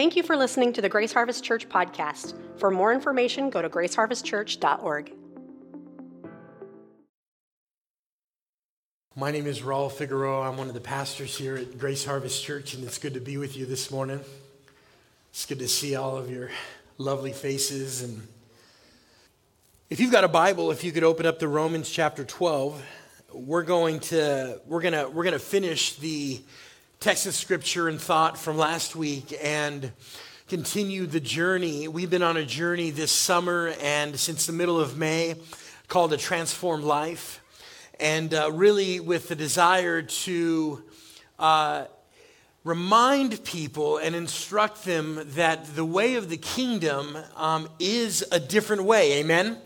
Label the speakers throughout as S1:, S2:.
S1: Thank you for listening to the Grace Harvest Church podcast. For more information, go to graceharvestchurch.org.
S2: My name is Raul Figueroa. I'm one of the pastors here at Grace Harvest Church, and it's good to be with you this morning. It's good to see all of your lovely faces. And if you've got a Bible, if you could open up to Romans chapter 12, we're going to we're gonna we're gonna finish the text of scripture and thought from last week and continue the journey. We've been on a journey this summer and since the middle of May called a transformed life, and uh, really with the desire to. Uh, remind people and instruct them that the way of the kingdom um, is a different way. Amen?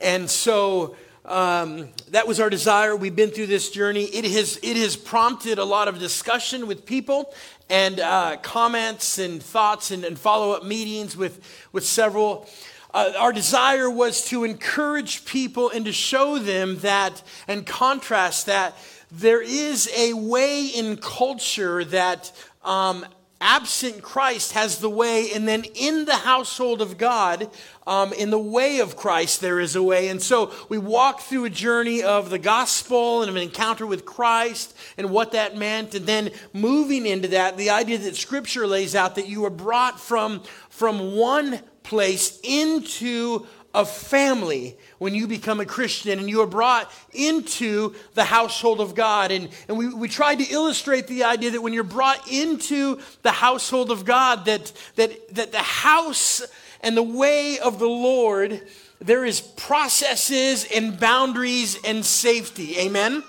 S2: And so um, that was our desire. We've been through this journey. It has, it has prompted a lot of discussion with people and uh, comments and thoughts and, and follow up meetings with, with several. Uh, our desire was to encourage people and to show them that and contrast that there is a way in culture that um, absent Christ has the way, and then in the household of God, um, in the way of Christ, there is a way. And so we walk through a journey of the gospel and of an encounter with Christ and what that meant, and then moving into that, the idea that Scripture lays out that you are brought from, from one place into a family when you become a Christian and you are brought into the household of God. And, and we, we tried to illustrate the idea that when you're brought into the household of God, that, that, that the house and the way of the Lord, there is processes and boundaries and safety. Amen?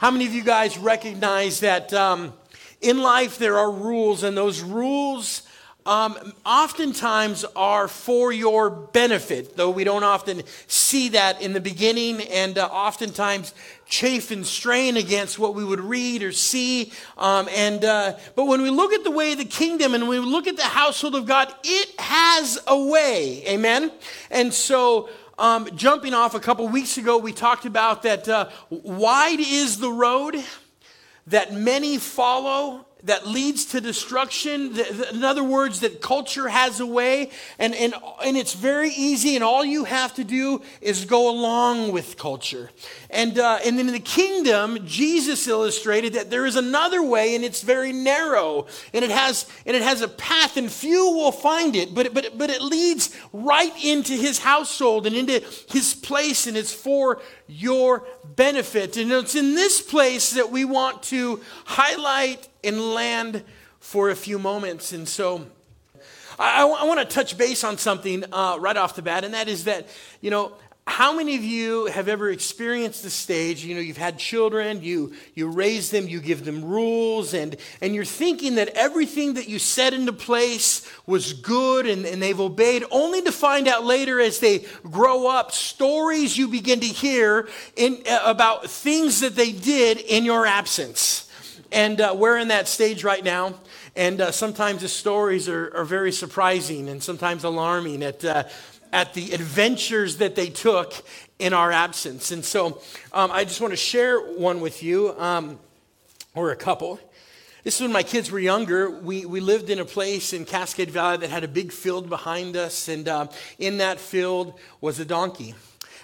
S2: How many of you guys recognize that um, in life there are rules, and those rules um, oftentimes are for your benefit, though we don't often see that in the beginning, and uh, oftentimes chafe and strain against what we would read or see. Um, and uh, but when we look at the way the kingdom and we look at the household of God, it has a way. Amen. And so. Um, jumping off a couple weeks ago, we talked about that uh, wide is the road that many follow that leads to destruction. In other words, that culture has a way, and, and, and it's very easy, and all you have to do is go along with culture. And, uh, and in the kingdom, Jesus illustrated that there is another way, and it's very narrow, and it has, and it has a path, and few will find it, but, but, but it leads right into his household and into his place, and it's for your benefit. And it's in this place that we want to highlight and land for a few moments. And so I, I want to touch base on something uh, right off the bat, and that is that, you know, how many of you have ever experienced the stage? You know you've had children you you raise them you give them rules and and you're thinking that everything that you set into place was good and, and they've obeyed only to find out later as they grow up stories you begin to hear in, uh, about things that they did in your absence. And uh, we're in that stage right now and uh, sometimes the stories are, are, very surprising and sometimes alarming at uh, at the adventures that they took in our absence. And so um, I just want to share one with you, um, or a couple. This is when my kids were younger. We, we lived in a place in Cascade Valley that had a big field behind us, and um, in that field was a donkey.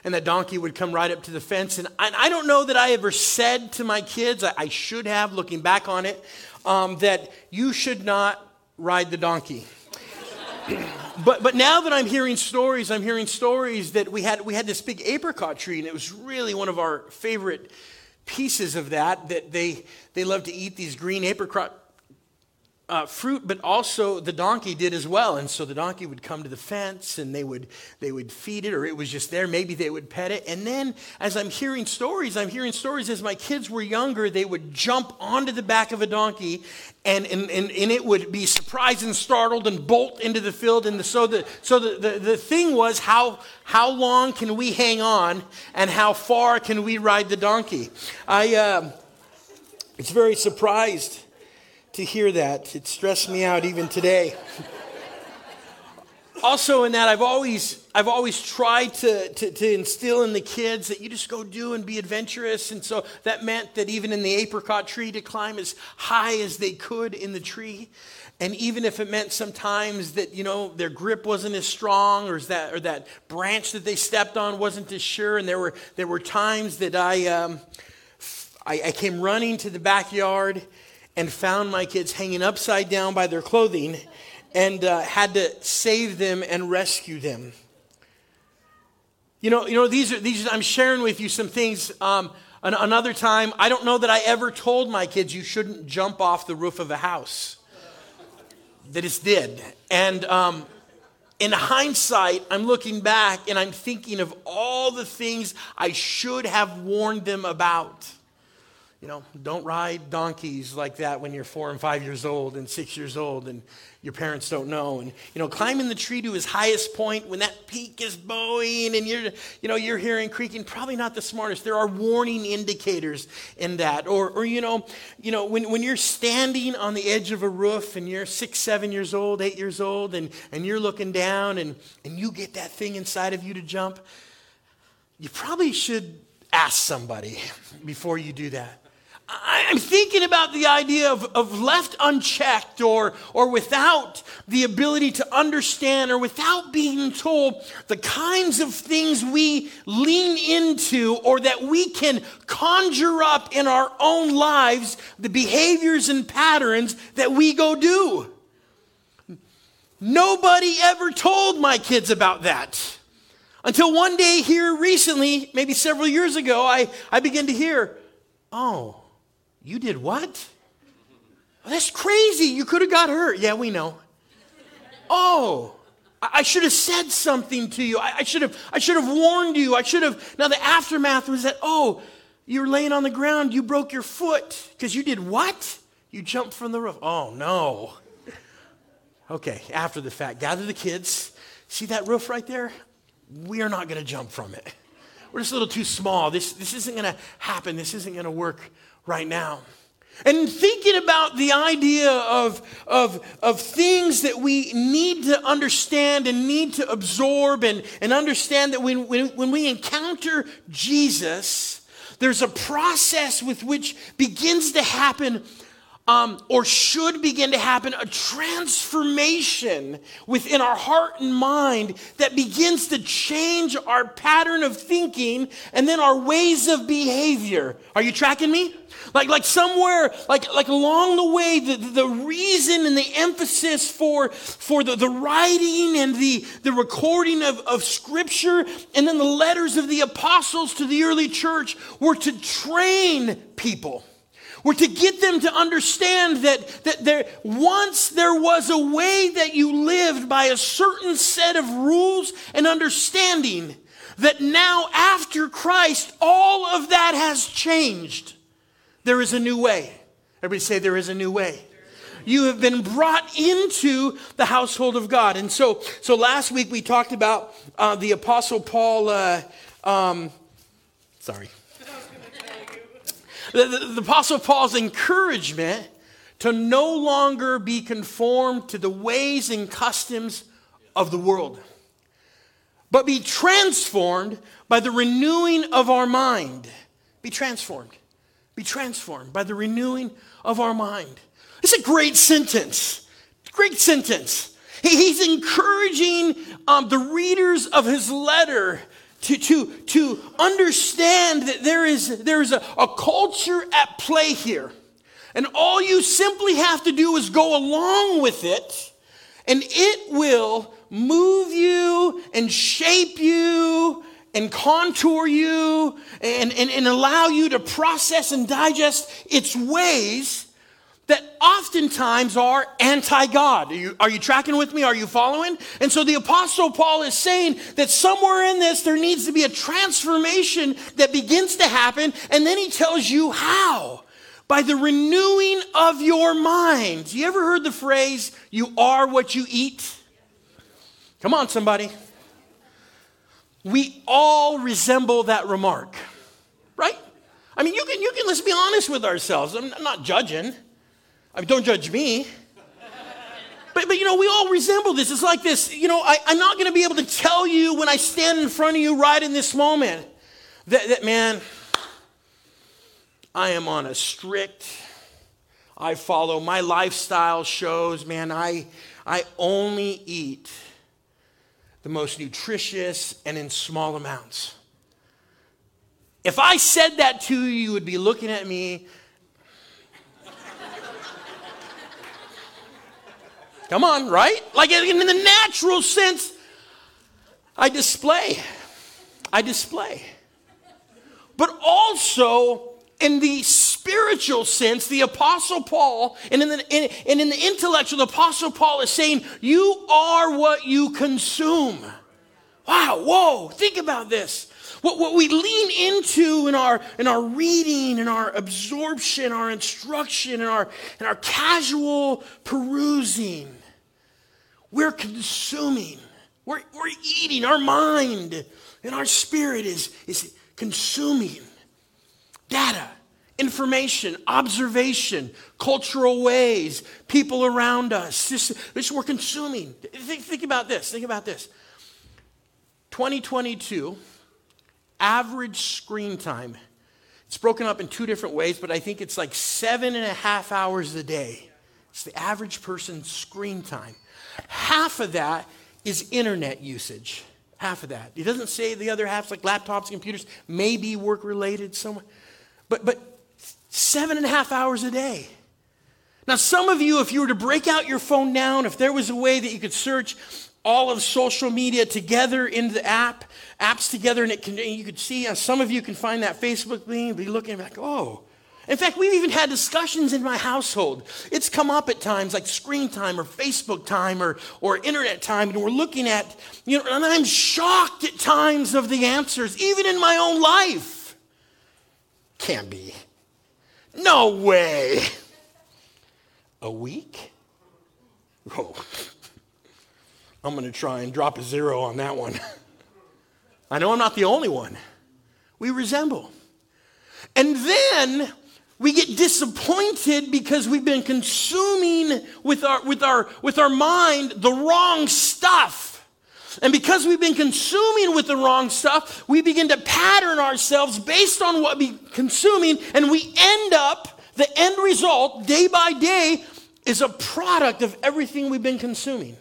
S2: And that donkey would come right up to the fence. And I, I don't know that I ever said to my kids, I, I should have, looking back on it, um, that you should not ride the donkey but, but now that I'm hearing stories, I'm hearing stories that we had, we had this big apricot tree, and it was really one of our favorite pieces of that, that they, they love to eat these green apricot uh, fruit, but also the donkey did as well. And so the donkey would come to the fence and they would, they would feed it, or it was just there. Maybe they would pet it. And then as I'm hearing stories, I'm hearing stories as my kids were younger, they would jump onto the back of a donkey and, and, and, and it would be surprised and startled and bolt into the field. And the, so the, so the, the, the thing was how, how long can we hang on and how far can we ride the donkey? I uh, was very surprised to hear that. It stressed me out even today. also in that I've always I've always tried to, to, to, instill in the kids that you just go do and be adventurous. And so that meant that even in the apricot tree to climb as high as they could in the tree. And even if it meant sometimes that, you know, their grip wasn't as strong or that, or that branch that they stepped on wasn't as sure. And there were, there were times that I, um, I, I came running to the backyard and found my kids hanging upside down by their clothing and uh, had to save them and rescue them. You know, you know these are, these, I'm sharing with you some things. Um, another time, I don't know that I ever told my kids you shouldn't jump off the roof of a house. That it's did. And um, in hindsight, I'm looking back and I'm thinking of all the things I should have warned them about. You know, don't ride donkeys like that when you're four and five years old and six years old and your parents don't know. And, you know, climbing the tree to its highest point when that peak is bowing and you're, you know, you're hearing creaking, probably not the smartest. There are warning indicators in that. Or, or you know, you know when, when you're standing on the edge of a roof and you're six, seven years old, eight years old, and, and you're looking down and, and you get that thing inside of you to jump, you probably should ask somebody before you do that. I'm thinking about the idea of, of left unchecked or, or without the ability to understand or without being told the kinds of things we lean into or that we can conjure up in our own lives, the behaviors and patterns that we go do. Nobody ever told my kids about that. Until one day here recently, maybe several years ago, I, I began to hear, oh, you did what? Oh, that's crazy. You could have got hurt. Yeah, we know. Oh, I should have said something to you. I should have, I should have warned you. I should have. Now, the aftermath was that, oh, you were laying on the ground, you broke your foot because you did what? You jumped from the roof. Oh, no. Okay, after the fact, gather the kids. See that roof right there? We are not going to jump from it. We're just a little too small. This, this isn't going to happen. This isn't going to work right now. And thinking about the idea of, of, of things that we need to understand and need to absorb and, and understand that when, when, when we encounter Jesus, there's a process with which begins to happen um, or should begin to happen a transformation within our heart and mind that begins to change our pattern of thinking and then our ways of behavior. Are you tracking me? Like, like somewhere, like, like along the way, the, the reason and the emphasis for, for the, the writing and the, the recording of, of scripture and then the letters of the apostles to the early church were to train people were to get them to understand that, that there, once there was a way that you lived by a certain set of rules and understanding, that now after Christ, all of that has changed. There is a new way. Everybody say, There is a new way. You have been brought into the household of God. And so, so last week we talked about uh, the Apostle Paul. Uh, um, sorry. The, the, the, Apostle Paul's encouragement to no longer be conformed to the ways and customs of the world, but be transformed by the renewing of our mind. Be transformed. Be transformed by the renewing of our mind. It's a great sentence. Great sentence. He's encouraging um, the readers of his letter to, to, to understand that there is, there is a, a culture at play here. And all you simply have to do is go along with it, and it will move you and shape you and contour you and, and, and allow you to process and digest its ways that oftentimes are anti God. Are you, are you tracking with me? Are you following? And so the Apostle Paul is saying that somewhere in this there needs to be a transformation that begins to happen, and then he tells you how. By the renewing of your mind. You ever heard the phrase, you are what you eat? Come on, somebody. We all resemble that remark, right? I mean, you can, you can, let's be honest with ourselves. I'm not judging. I mean, don't judge me. But, but, you know, we all resemble this. It's like this, you know, I, I'm not going to be able to tell you when I stand in front of you right in this moment that, that man, I am on a strict, I follow my lifestyle shows, man, I, I only eat the most nutritious and in small amounts. If I said that to you, you would be looking at me. Come on, right? Like in the natural sense, I display. I display. But also, in the spiritual sense, the Apostle Paul, and in the, in, and in the intellectual, the Apostle Paul is saying, You are what you consume. Wow, whoa, think about this. What, what we lean into in our, in our reading, in our absorption, our instruction, in our, in our casual perusing, we're consuming, we're, we're eating. Our mind and our spirit is, is consuming data, information, observation, cultural ways, people around us. This, this we're consuming. Think, think about this. Think about this. 2022, average screen time. It's broken up in two different ways, but I think it's like seven and a half hours a day. It's the average person's screen time. Half of that is internet usage. Half of that. He doesn't say the other half's like laptops, computers, maybe work related somewhere. But, but seven and a half hours a day. Now, some of you, if you were to break out your phone now, and if there was a way that you could search all of social media together in the app, apps together, and it can, you could see, uh, some of you can find that Facebook thing, be looking like, oh. In fact, we've even had discussions in my household. It's come up at times like screen time or Facebook time or, or internet time, and we're looking at, you know, and I'm shocked at times of the answers, even in my own life. Can't be. No way. A week? Oh, I'm going to try and drop a zero on that one. I know I'm not the only one. We resemble. And then we get disappointed because we've been consuming with our, with our, with our mind the wrong stuff. And because we've been consuming with the wrong stuff, we begin to pattern ourselves based on what we're consuming, and we end up, the end result, day by day, is a product of everything we've been consuming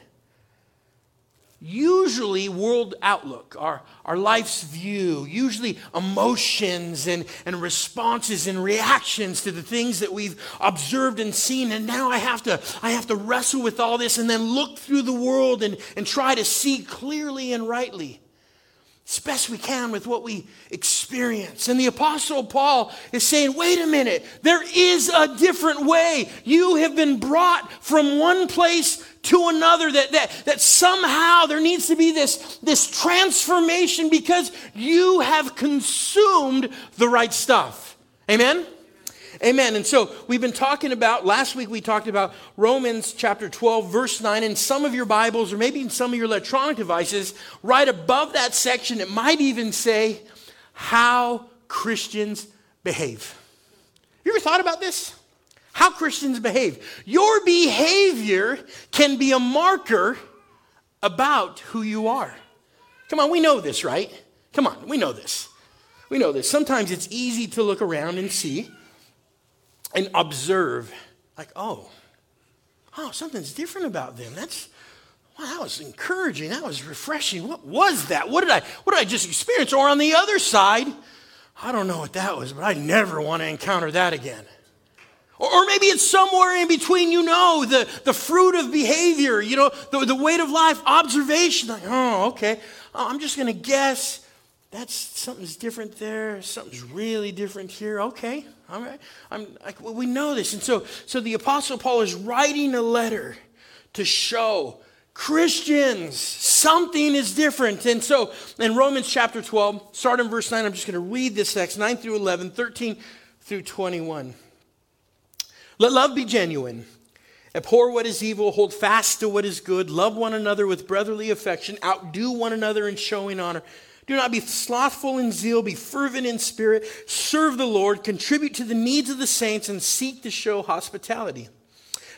S2: usually world outlook, our, our life's view, usually emotions and, and responses and reactions to the things that we've observed and seen. And now I have to, I have to wrestle with all this and then look through the world and, and try to see clearly and rightly as best we can with what we experience. And the Apostle Paul is saying, wait a minute, there is a different way. You have been brought from one place to another, that, that, that somehow there needs to be this, this transformation because you have consumed the right stuff. Amen? Amen. And so we've been talking about, last week we talked about Romans chapter 12, verse 9. In some of your Bibles, or maybe in some of your electronic devices, right above that section, it might even say, How Christians Behave. You ever thought about this? How Christians behave. Your behavior can be a marker about who you are. Come on, we know this, right? Come on, we know this. We know this. Sometimes it's easy to look around and see and observe, like, oh, oh, something's different about them. That's, wow, that was encouraging. That was refreshing. What was that? What did I, what did I just experience? Or on the other side, I don't know what that was, but I never want to encounter that again. Or, maybe it's somewhere in between, you know, the, the fruit of behavior, you know, the, the weight of life, observation. Like, oh, okay. Oh, I'm just going to guess that's something's different there. Something's really different here. Okay, all right. I'm like well, we know this, and so so the apostle Paul is writing a letter to show Christians something is different. And so in Romans chapter 12, start in verse 9, I'm just going to read this text 9 through 11, 13 through 21. Let love be genuine. Abhor what is evil, hold fast to what is good, love one another with brotherly affection, outdo one another in showing honor. Do not be slothful in zeal, be fervent in spirit, serve the Lord, contribute to the needs of the saints, and seek to show hospitality.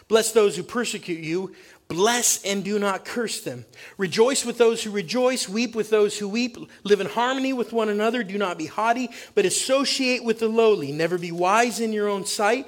S2: Bless those who persecute you. Bless and do not curse them. Rejoice with those who rejoice. Weep with those who weep. Live in harmony with one another. Do not be haughty, but associate with the lowly. Never be wise in your own sight.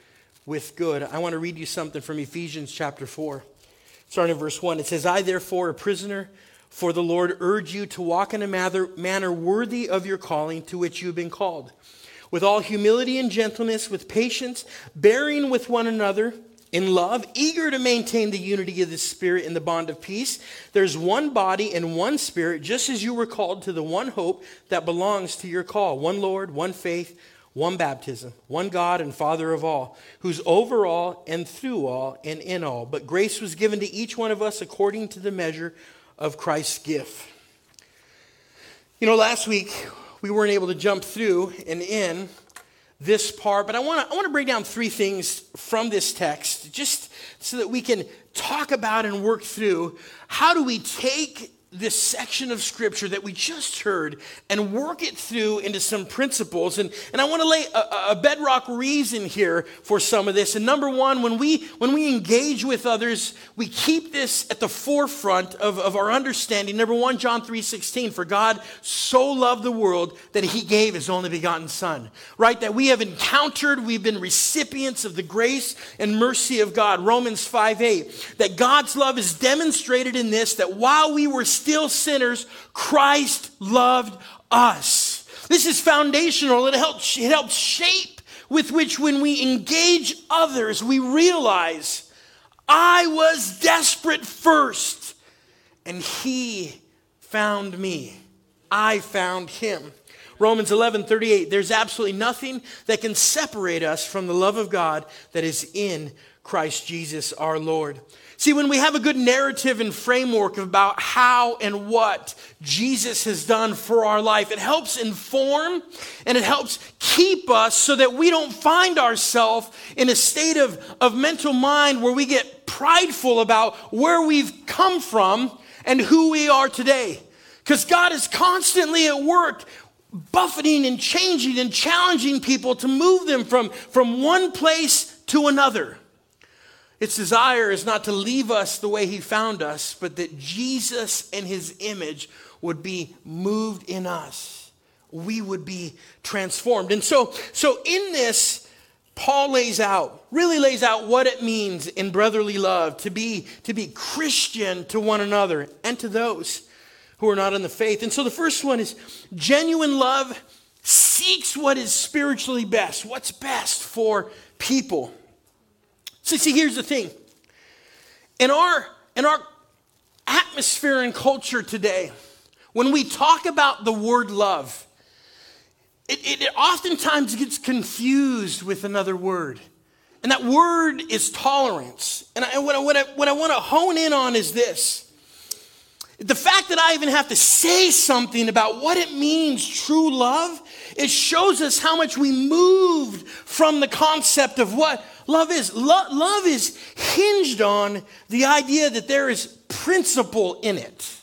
S2: with good. I want to read you something from Ephesians chapter 4, starting in verse 1. It says, I, therefore, a prisoner, for the Lord urge you to walk in a manner worthy of your calling to which you have been called, with all humility and gentleness, with patience, bearing with one another in love, eager to maintain the unity of the Spirit in the bond of peace. There's one body and one Spirit, just as you were called to the one hope that belongs to your call one Lord, one faith, one baptism, one God and Father of all, who's over all and through all and in all. But grace was given to each one of us according to the measure of Christ's gift. You know, last week we weren't able to jump through and in this part, but I want to I want to break down three things from this text just so that we can talk about and work through how do we take this section of scripture that we just heard and work it through into some principles. And, and I want to lay a, a, bedrock reason here for some of this. And number one, when we, when we engage with others, we keep this at the forefront of, of our understanding. Number one, John 3 16, for God so loved the world that he gave his only begotten Son. Right? That we have encountered, we've been recipients of the grace and mercy of God. Romans 5 8, that God's love is demonstrated in this, that while we were still sinners, Christ loved us. This is foundational. It helps, it helps shape with which, when we engage others, we realize I was desperate first, and He found me. I found Him. Romans 11, 38, there's absolutely nothing that can separate us from the love of God that is in Christ Jesus our Lord. See, when we have a good narrative and framework about how and what Jesus has done for our life, it helps inform and it helps keep us so that we don't find ourselves in a state of, of mental mind where we get prideful about where we've come from and who we are today. Because God is constantly at work buffeting and changing and challenging people to move them from, from one place to another. Its desire is not to leave us the way he found us, but that Jesus and his image would be moved in us. We would be transformed. And so, so in this, Paul lays out, really lays out what it means in brotherly love to be, to be Christian to one another and to those who are not in the faith. And so the first one is genuine love seeks what is spiritually best, what's best for people. So, see, here's the thing. In our, in our atmosphere and culture today, when we talk about the word love, it, it, it oftentimes gets confused with another word. And that word is tolerance. And I, what, I, what, I, what I want to hone in on is this the fact that I even have to say something about what it means, true love, it shows us how much we moved from the concept of what love is. Lo- love is hinged on the idea that there is principle in it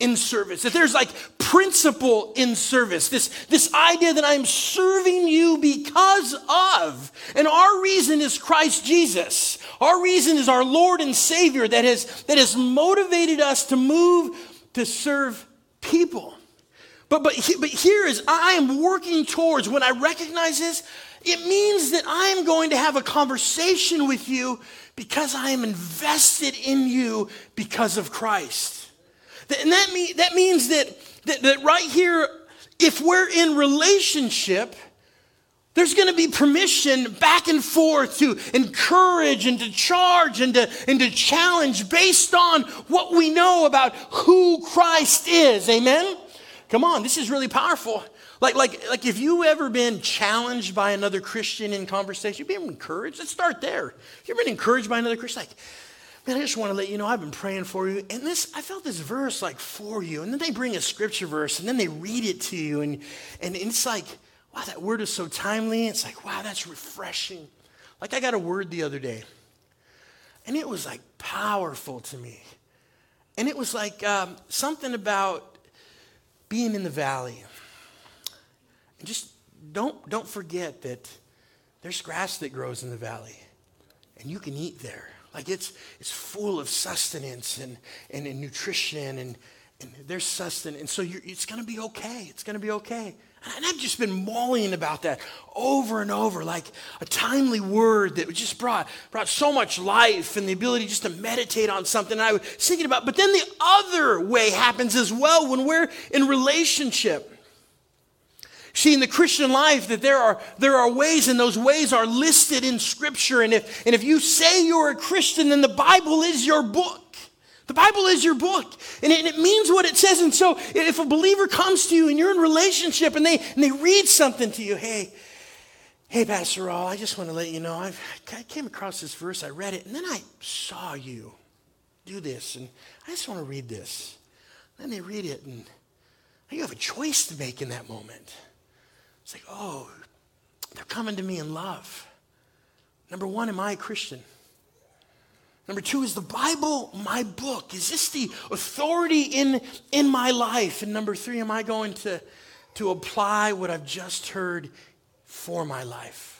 S2: in service, that there's like principle in service, this, this idea that I'm serving you because of. And our reason is Christ Jesus. Our reason is our Lord and Savior that has, that has motivated us to move to serve people. But, but, but here is, I am working towards, when I recognize this, it means that I am going to have a conversation with you because I am invested in you because of Christ. And that, mean, that means that, that, that right here, if we're in relationship, there's going to be permission back and forth to encourage and to charge and to, and to challenge based on what we know about who Christ is. Amen? Come on, this is really powerful. Like, like, like if you ever been challenged by another Christian in conversation, you've been encouraged. Let's start there. you've been encouraged by another Christian? Like, man, I just want to let you know I've been praying for you. And this, I felt this verse like for you. And then they bring a scripture verse and then they read it to you. And, and it's like, wow, that word is so timely. It's like, wow, that's refreshing. Like I got a word the other day and it was like powerful to me. And it was like um, something about being in the valley. And just don't, don't forget that there's grass that grows in the valley and you can eat there. Like it's, it's full of sustenance and, and, and nutrition and, and there's sustenance. And so it's going to be okay. It's going to be okay. And I've just been mulling about that over and over, like a timely word that just brought, brought so much life and the ability just to meditate on something I was thinking about. But then the other way happens as well when we're in relationship. See, in the Christian life, that there are, there are ways, and those ways are listed in Scripture. And if, and if you say you're a Christian, then the Bible is your book. The Bible is your book, and it, and it, means what it says. And so, if a believer comes to you and you're in relationship and they, and they read something to you, hey, hey, Pastor Raul, I just want to let you know I've, I came across this verse, I read it, and then I saw you do this, and I just want to read this. Then they read it, and you have a choice to make in that moment. It's like, oh, they're coming to me in love. Number one, am I a Christian? Number two, is the Bible my book? Is this the authority in, in my life? And number three, am I going to, to apply what I've just heard for my life?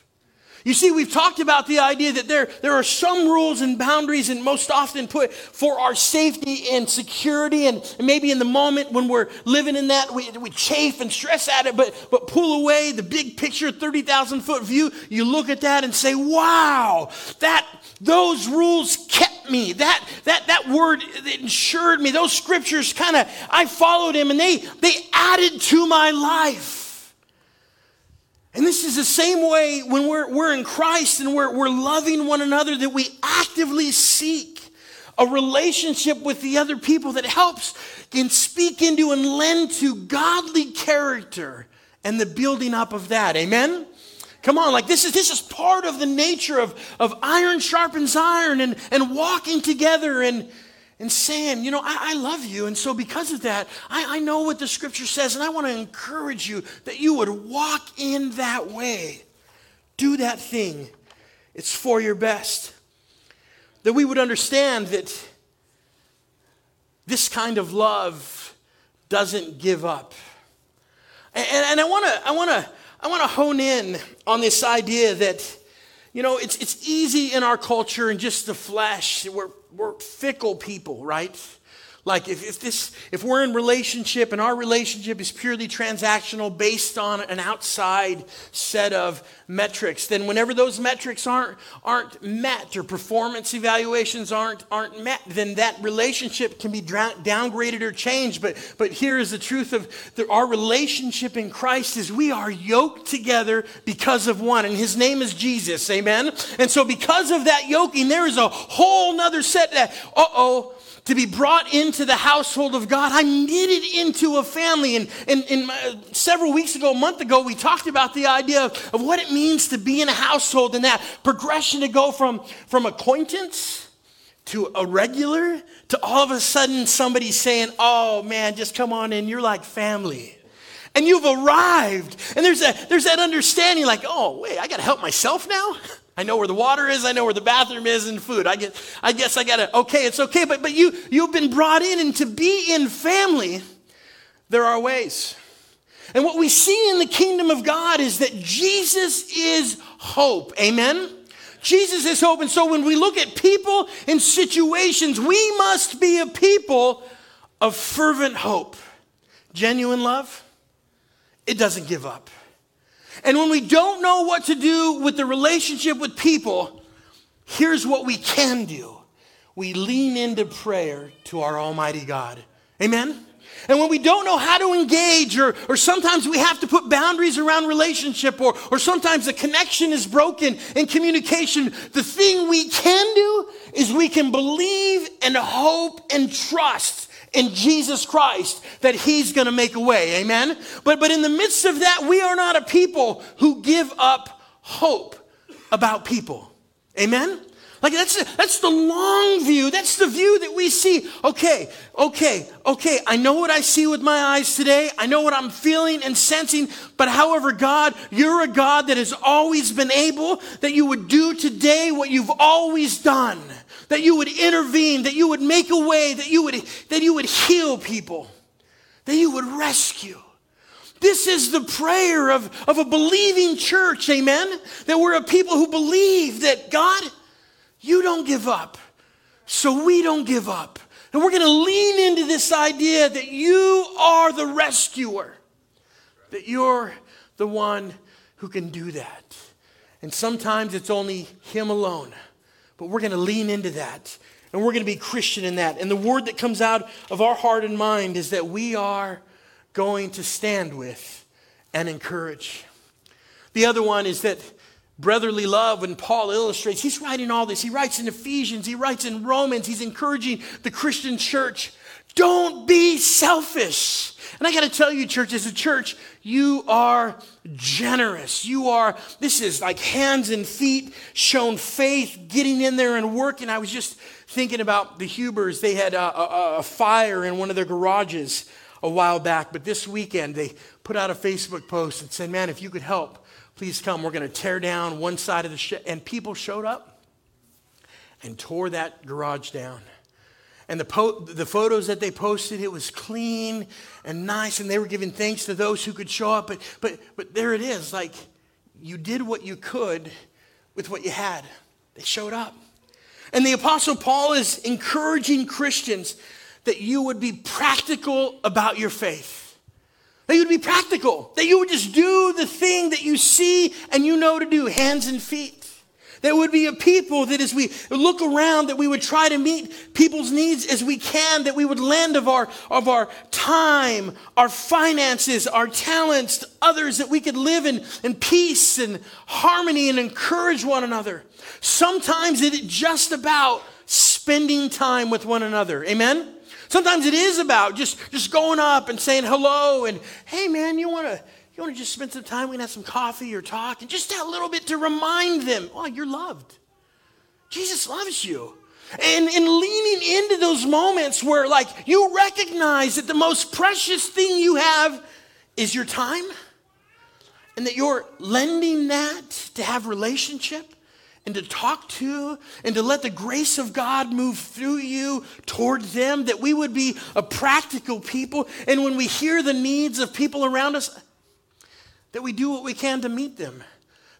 S2: You see, we've talked about the idea that there, there are some rules and boundaries, and most often put for our safety and security. And, maybe in the moment when we're living in that, we, we chafe and stress at it, but, but pull away the big picture, 30,000 foot view. You look at that and say, wow, that, those rules kept me. That, that, that word ensured me. Those scriptures kind of, I followed him and they, they added to my life. And this is the same way when we're, we're in Christ and we're, we're loving one another that we actively seek a relationship with the other people that helps and speak into and lend to godly character and the building up of that. Amen? Come on, like this is this is part of the nature of, of iron sharpens iron and, and walking together and and saying, you know, I, I, love you. And so, because of that, I, I know what the scripture says, and I want to encourage you that you would walk in that way. Do that thing, it's for your best. That we would understand that this kind of love doesn't give up. And, and I want to I want to I want to hone in on this idea that you know it's it's easy in our culture and just the flesh. We're we're fickle people, right? Like if, if this if we're in relationship and our relationship is purely transactional based on an outside set of metrics, then whenever those metrics aren't aren't met or performance evaluations aren't aren't met, then that relationship can be downgraded or changed. But but here is the truth of the, our relationship in Christ is we are yoked together because of one, and his name is Jesus. Amen. And so because of that yoking, there is a whole nother set that, uh-oh to be brought into the household of God. I'm knitted into a family. And, and, and my, several weeks ago, a month ago, we talked about the idea of, of what it means to be in a household and that progression to go from, from acquaintance to a regular to all of a sudden somebody saying, Oh man, just come on in, you're like family. And you've arrived. And there's, a, there's that understanding like, Oh, wait, I got to help myself now? I know where the water is. I know where the bathroom is and food. I, get, I guess I got to, okay, it's okay. But, but you, you've been brought in, and to be in family, there are ways. And what we see in the kingdom of God is that Jesus is hope. Amen? Jesus is hope. And so when we look at people and situations, we must be a people of fervent hope. Genuine love, it doesn't give up. And when we don't know what to do with the relationship with people, here's what we can do we lean into prayer to our Almighty God. Amen? And when we don't know how to engage, or, or sometimes we have to put boundaries around relationship, or, or sometimes the connection is broken in communication, the thing we can do is we can believe and hope and trust in Jesus Christ that He's going to make a way. Amen? But, but in the midst of that, we are not a people who give up hope about people. Amen? Like that's, that's the long view. That's the view that we see. Okay, okay, okay. I know what I see with my eyes today. I know what I'm feeling and sensing. But however, God, you're a God that has always been able, that you would do today what you've always done. That you would intervene, that you would make a way, that you would, that you would heal people, that you would rescue. This is the prayer of, of a believing church, amen? That we're a people who believe that God, you don't give up, so we don't give up. And we're going to lean into this idea that you are the rescuer, that you're the one who can do that. And sometimes it's only Him alone, but we're going to lean into that. And we're going to be Christian in that. And the word that comes out of our heart and mind is that we are going to stand with and encourage. The other one is that brotherly love, when Paul illustrates, he's writing all this. He writes in Ephesians, he writes in Romans, he's encouraging the Christian church. Don't be selfish. And I got to tell you, church, as a church, you are generous. You are, this is like hands and feet, shown faith, getting in there and working. I was just thinking about the Hubers. They had a, a, a fire in one of their garages a while back, but this weekend they put out a Facebook post and said, Man, if you could help, please come. We're going to tear down one side of the shed. And people showed up and tore that garage down. And the, po- the photos that they posted, it was clean and nice, and they were giving thanks to those who could show up. But, but, but there it is like you did what you could with what you had. They showed up. And the Apostle Paul is encouraging Christians that you would be practical about your faith. That you would be practical. That you would just do the thing that you see and you know to do, hands and feet. There would be a people that as we look around, that we would try to meet people's needs as we can, that we would lend of our, of our time, our finances, our talents to others, that we could live in, in peace and harmony and encourage one another. Sometimes it is just about spending time with one another. Amen? Sometimes it is about just, just going up and saying hello and, hey man, you want to you want to just spend some time? We can have some coffee or talk and just a little bit to remind them, oh, you're loved. Jesus loves you. And in leaning into those moments where like you recognize that the most precious thing you have is your time and that you're lending that to have relationship and to talk to and to let the grace of God move through you toward them, that we would be a practical people. And when we hear the needs of people around us, that we do what we can to meet them.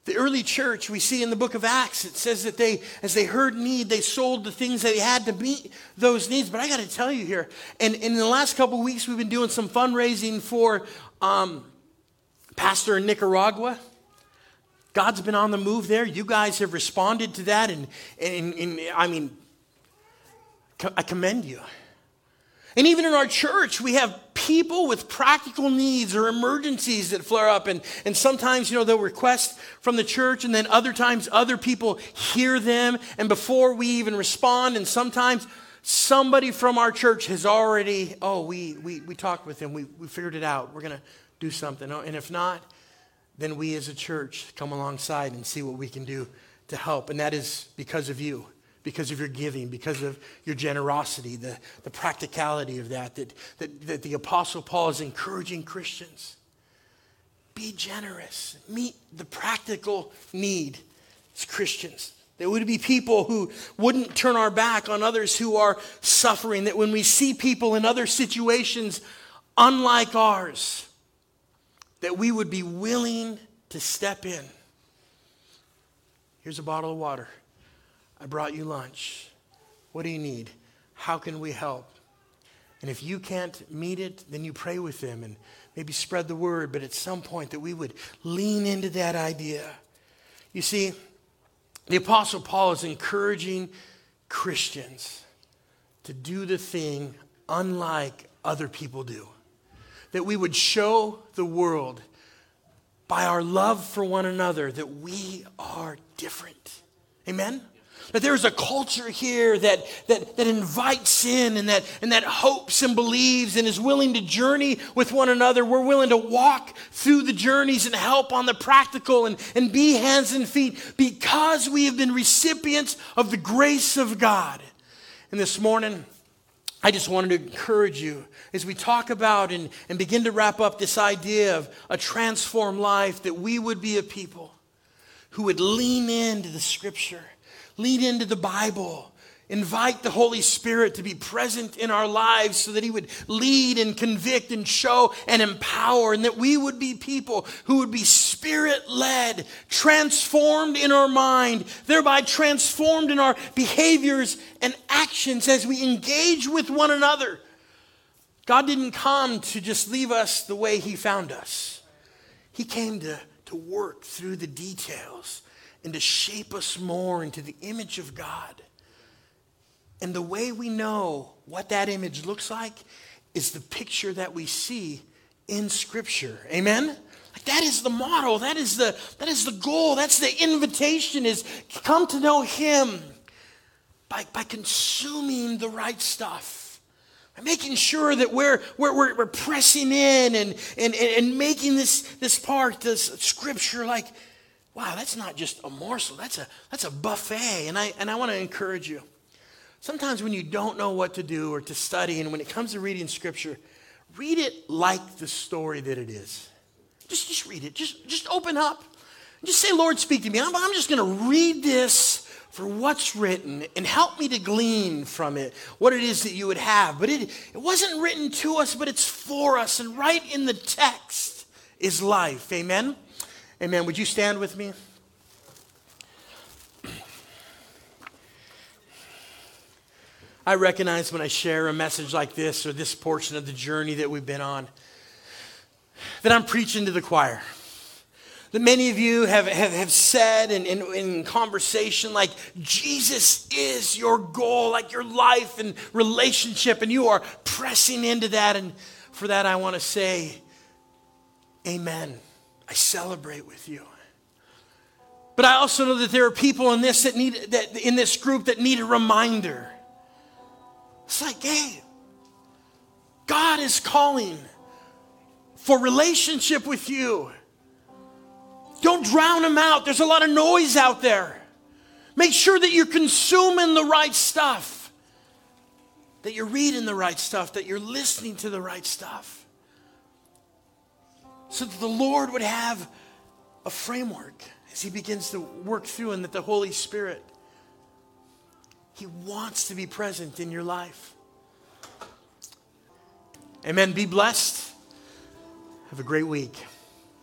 S2: The early church, we see in the book of Acts, it says that they, as they heard need, they sold the things that they had to meet those needs. But I got to tell you here, and, and, in the last couple weeks, we've been doing some fundraising for um, Pastor in Nicaragua. God's been on the move there. You guys have responded to that. And, and, and I mean, I commend you. And even in our church, we have people with practical needs or emergencies that flare up. And, and sometimes, you know, they'll request from the church, and then other times, other people hear them. And before we even respond, and sometimes somebody from our church has already, oh, we, we, we talked with them, we, we figured it out, we're going to do something. Oh, and if not, then we as a church come alongside and see what we can do to help. And that is because of you, because of your giving, because of your generosity, the, the practicality of that, that, that, that the Apostle Paul is encouraging Christians. Be generous, meet the practical need as Christians. There would be people who wouldn't turn our back on others who are suffering. That when we see people in other situations unlike ours, that we would be willing to step in. Here's a bottle of water. I brought you lunch. What do you need? How can we help? And if you can't meet it, then you pray with them and maybe spread the word, but at some point that we would lean into that idea. You see, the Apostle Paul is encouraging Christians to do the thing unlike other people do that we would show the world by our love for one another that we are different. Amen? That there's a culture here that, that, that invites in and that, and that hopes and believes and is willing to journey with one another. We're willing to walk through the journeys and help on the practical and, and be hands and feet because we have been recipients of the grace of God. And this morning, I just wanted to encourage you as we talk about and, and begin to wrap up this idea of a transformed life that we would be a people who would lean into the scripture lead into the Bible. Invite the Holy Spirit to be present in our lives so that He would lead and convict and show and empower, and that we would be people who would be spirit led, transformed in our mind, thereby transformed in our behaviors and actions as we engage with one another. God didn't come to just leave us the way He found us, He came to, to work through the details and to shape us more into the image of God. And the way we know what that image looks like is the picture that we see in Scripture. Amen? Like that is the model. That is the, that is the goal. That's the invitation is come to know Him by, by consuming the right stuff. By making sure that we're, we're, we're pressing in and, and, and making this, this part, this Scripture, like wow, that's not just a morsel, that's a, that's a buffet. And I, and I want to encourage you. Sometimes when you don't know what to do or to study, and when it comes to reading scripture, read it like the story that it is. Just, just read it. Just, just open up. Just say, Lord, speak to me. I'm, I'm just going to read this for what's written and help me to glean from it what it is that you would have. But it, it wasn't written to us, but it's for us. And right in the text is life. Amen? Amen. Would you stand with me? I recognize when I share a message like this or this portion of the journey that we've been on that I'm preaching to the choir. That many of you have, have, have said in, in, in conversation, like, Jesus is your goal, like your life and relationship, and you are pressing into that. And for that, I want to say, Amen. I celebrate with you. But I also know that there are people in this that need that in this group that need a reminder. It's like, hey, God is calling for relationship with you. Don't drown them out. There's a lot of noise out there. Make sure that you're consuming the right stuff, that you're reading the right stuff, that you're listening to the right stuff so that the Lord would have a framework as He begins to work through, and that the Holy Spirit, He wants to be present in your life. Amen. Be blessed. Have a great week.